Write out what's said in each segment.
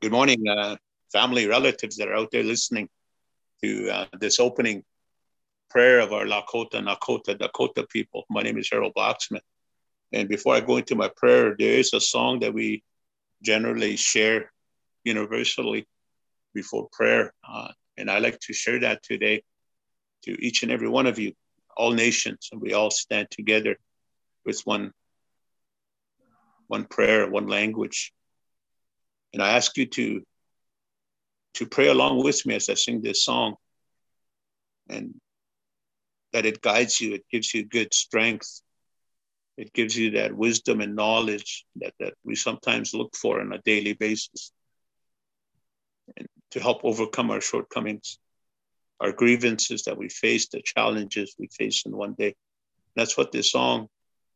Good morning, uh, family, relatives that are out there listening to uh, this opening prayer of our Lakota, Nakota, Dakota people. My name is Harold Blacksmith. And before I go into my prayer, there is a song that we generally share universally before prayer. Uh, and I like to share that today to each and every one of you, all nations, and we all stand together with one, one prayer, one language. And I ask you to, to pray along with me as I sing this song. And that it guides you, it gives you good strength, it gives you that wisdom and knowledge that, that we sometimes look for on a daily basis and to help overcome our shortcomings, our grievances that we face, the challenges we face in one day. That's what this song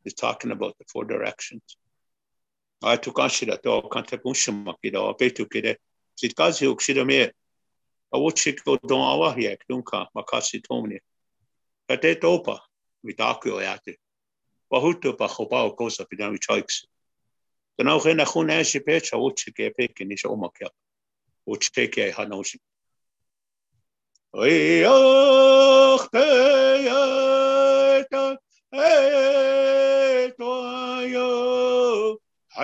is talking about, the four directions. I took on shira to kanta kida o petu kide sit kazi uk shira me a wuchik go don makasi tomni kate topa witaku o yate wahutu pa chopa o kosa pidan wichaiks dan au gena khun e si pecha wuchik e e te ta e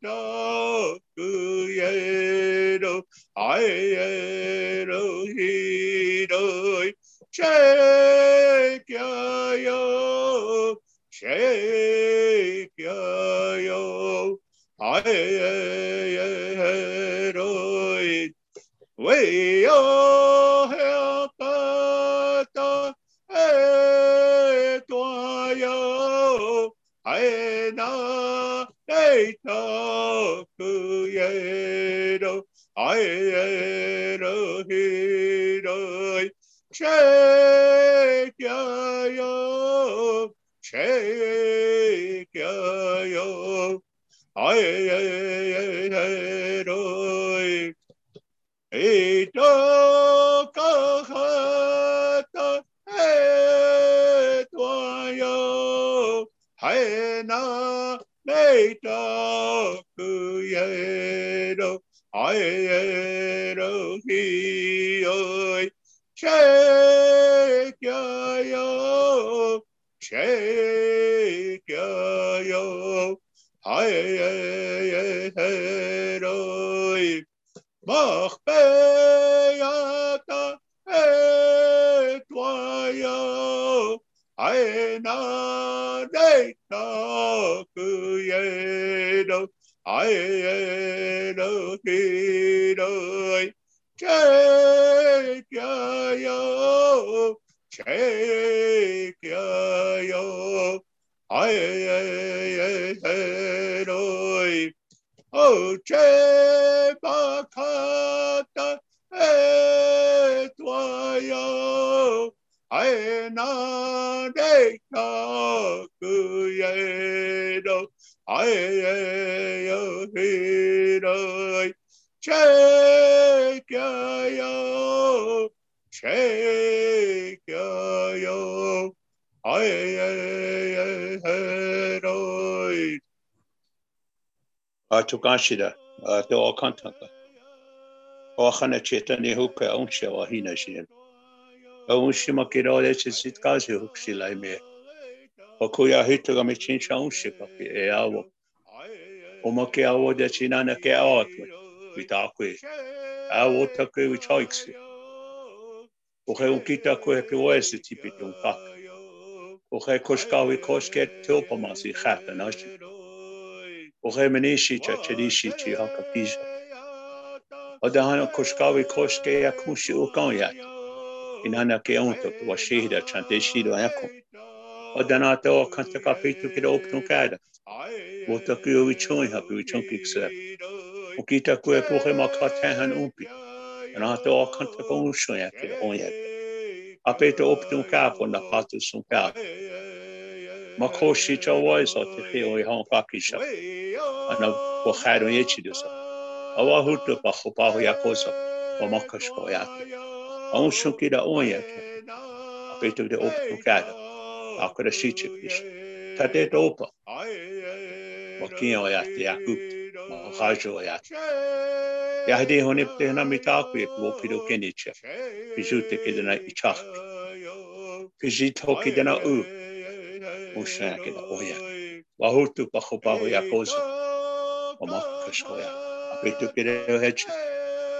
data kuyero aero hiroi chekyayo chekyayo aeroi we oh aena data kuyero aero hiroi. Chekyayo chekyayo aeroi ito kahata data kuyero aero hioi chekyayo chekyayo aeroi mach beata chekyayo aeroi o chebakata etwayo aena data kuyero aero hiroi chekyayo chekyayo aeroi Atukashida, uh, te o kantaka. O khana cheta ni huka unsha wa hina shin. O unshi makira le che sit kazi hukshi lai me. O kuya hito ga me chin sha unshi ka ki e awo. O ma ke awo de china na ke awo tu. Vita kwe. Awo ta kwe wi choiksi. O khe unkita kwe ke wesi tipi وخی کشکاوی کش که تو پماسی خط ناشی. منیشی چا چلیشی چی ها کپیش و دهانا کشکاوی کش که یک موشی او کن یاد این هانا که اون تو و شیده چند و یکم و دهانا تو کنت کپیتو که دو اپنو کرده. و تا که اوی چون ها پیوی چون پیک سر. و کی تا که پوخی ما کاتن هن اون پی. دهانا تو کنت اون شون یک اون یک. Pe te optu ka po na patu sun ka. Ma ko shi cha wais o te he o i hong pakisha. Ana po khairu ye chi dusa. Awa hutu pa ko pa ho ya ko so. O ma ka shko ya ke. A uso ki da o ya ke. A pe te optu ka. A ko da shi chi kish. Ta te topa. Mo ki o ya te akutu. mo hajo ya ya hade hone te na mita ku e ko piro te ke ichak biju to ke na u. O sha ke na o ya wa hutu pa ko pa ya ko so o ma ka sko ya a pe to hechi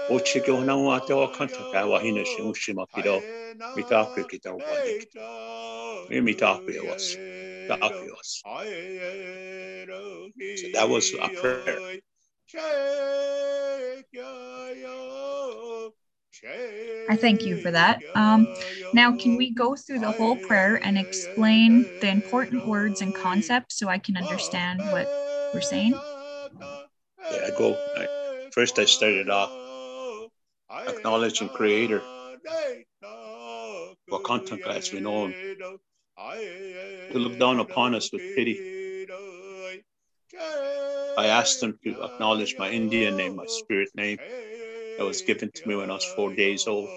o ke ona wa te wa kanta ka wa hina shi u shi ma kiro mita ku ke ta wa ni mi mita ku e was So that was a prayer. I thank you for that. Um, now, can we go through the whole prayer and explain the important words and concepts so I can understand what we're saying? Yeah, I go. I, first, I started off acknowledging Creator, Wakan Tanka as we know Him, to look down upon us with pity. I asked them to acknowledge my Indian name, my spirit name that was given to me when I was four days old.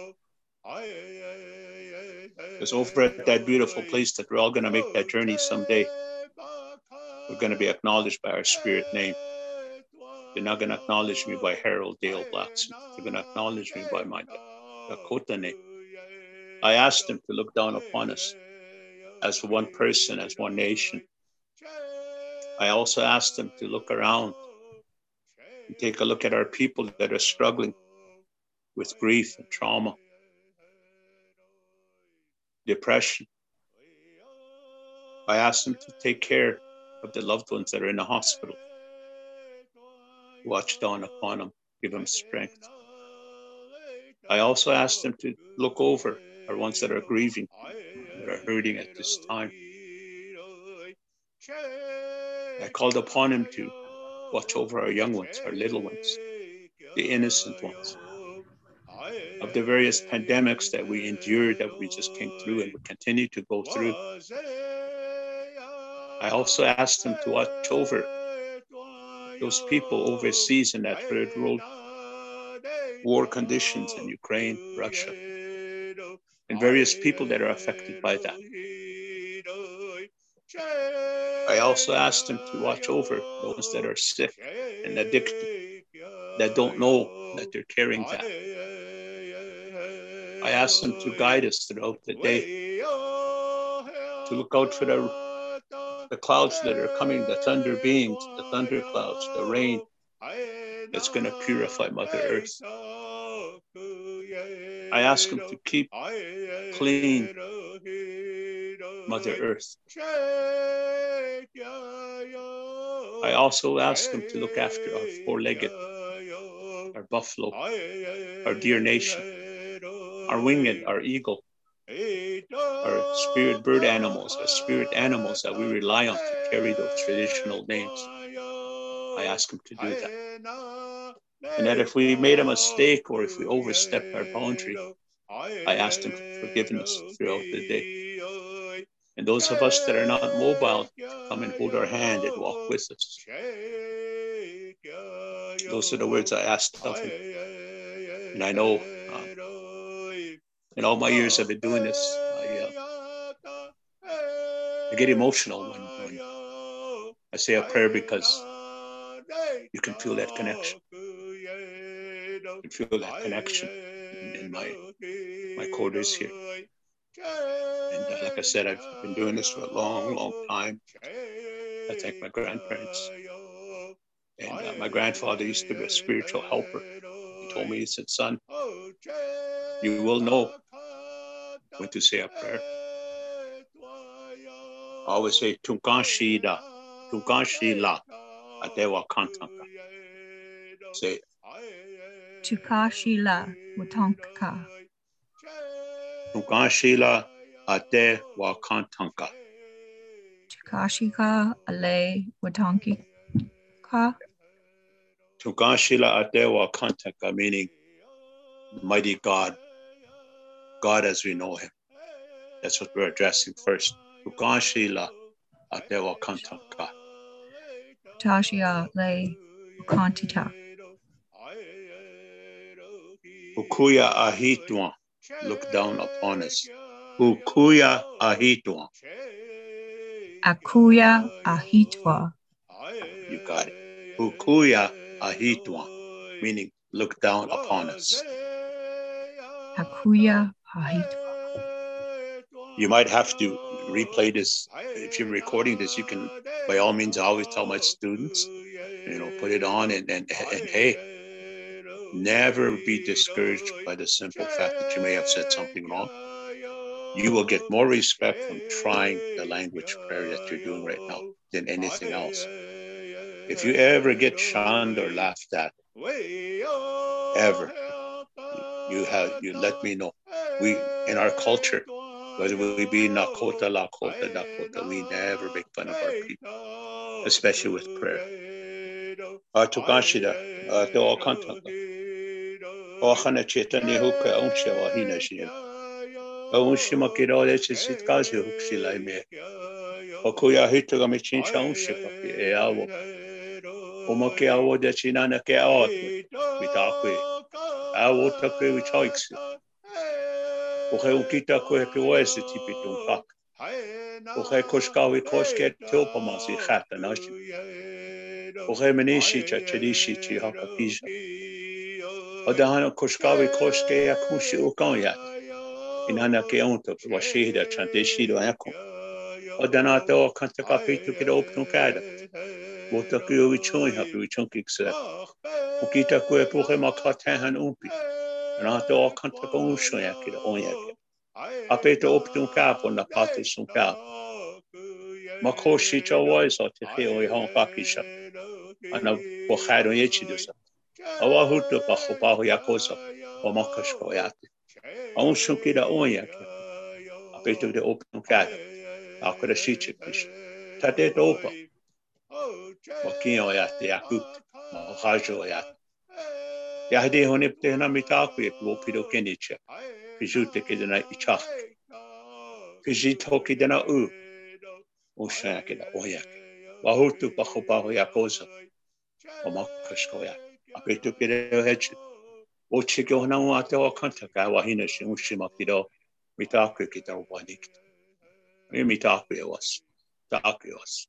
Because over at that beautiful place that we're all going to make that journey someday, we're going to be acknowledged by our spirit name. They're not going to acknowledge me by Harold Dale Blacksmith. They're going to acknowledge me by my Dakota name. I asked them to look down upon us as one person, as one nation. I also asked them to look around and take a look at our people that are struggling with grief and trauma, depression. I asked them to take care of the loved ones that are in the hospital, watch down upon them, give them strength. I also asked them to look over our ones that are grieving, that are hurting at this time. I called upon him to watch over our young ones, our little ones, the innocent ones, of the various pandemics that we endured, that we just came through and we continue to go through. I also asked him to watch over those people overseas in that third world war conditions in Ukraine, Russia, and various people that are affected by that. I also asked him to watch over those that are sick and addicted, that don't know that they're carrying that. I asked him to guide us throughout the day, to look out for the, the clouds that are coming, the thunder beings, the thunder clouds, the rain that's going to purify Mother Earth. I ask him to keep clean Mother Earth. I also ask them to look after our four legged, our buffalo, our deer nation, our winged, our eagle, our spirit bird animals, our spirit animals that we rely on to carry those traditional names. I ask them to do that. And that if we made a mistake or if we overstepped our boundary, I asked them for forgiveness throughout the day. And those of us that are not mobile, come and hold our hand and walk with us. Those are the words I asked of him. And I know um, in all my years I've been doing this, I, uh, I get emotional when, when I say a prayer because you can feel that connection. You can feel that connection in, in my my quarters here. And uh, like I said, I've been doing this for a long, long time. I thank my grandparents. And uh, my grandfather used to be a spiritual helper. He told me, he said, son, you will know when to say a prayer. I always say, Tunkanshida, Tunkanshila, Adewa Kantanka. Say. Tukashila Watonka. Tukashila Ate Wakantanka. Tukashika Ale Watonki. Ka. Tugashila Atewa Kantaka, meaning mighty God, God as we know him. That's what we're addressing first. Tugashila Atewa Kantaka. Tashia Le Kantita. Ukuya Ahitwa, look down upon us. Ukuya Ahitwa. Akuya Ahitwa. You got it. Ukuya Ahitwa, meaning look down upon us. Akuya Ahitwa. You might have to replay this. If you're recording this, you can, by all means, I always tell my students, you know, put it on and, and, and hey, never be discouraged by the simple fact that you may have said something wrong. You will get more respect from trying the language prayer that you're doing right now than anything else. If you ever get shunned or laughed at, ever, you have you let me know. We in our culture, whether we be Nakota, Lakota, Dakota, we never make fun of our people, especially with prayer. Atukashida, ate o kantaka. O khana cheta ni huka unsha wa hina shia. O unshi makira ole chisit kazi hukshi lai me. O kuya hita ga me chinsha unshi papi e awo. O ma ke awo de chinana ke awo mitakwe. Awo takwe wi choiksi. O khe ukita ko he pe oese tipi tung pak. O khe koshkawi koshke topa masi khata nashi. O khe menishi cha chedishi chi pisha. O odahano koškavi koške jak muši u konjak. I nana ke on to va šehda čante šido jako. Odana te o kanta kapitu kida opnu kada. Vota kuyo vichon ha vichon kiksa. Ukita kuye puhe makate han umpi. Nana te o kanta ka unsho yakida onyak. Apeta opnu kapo na patu sun kapo. Makoshi cha waiso te feo i hong pakisha. Ana bukharon yechi dosa. Awa hutu pa khopaho yakosa. O makashko yate. Aun shukida on ya kida. Apeto de opnu kada. Akura shichi kisha. Tate topa. Wakinyo yate yakut. Mahajo yate. Yahde honip te na mitaku e po pido kenicha. Pijute kidana ichak. Pijito kidana u. Usha kida oyak. Wahutu khopaho yakosa. O makashko yate. Apeto kereo hechi. O chike na o ate o kanta ka wa hina shi ushima kido. Mitaku kita wanik. Mi mitaku e was. Taku was.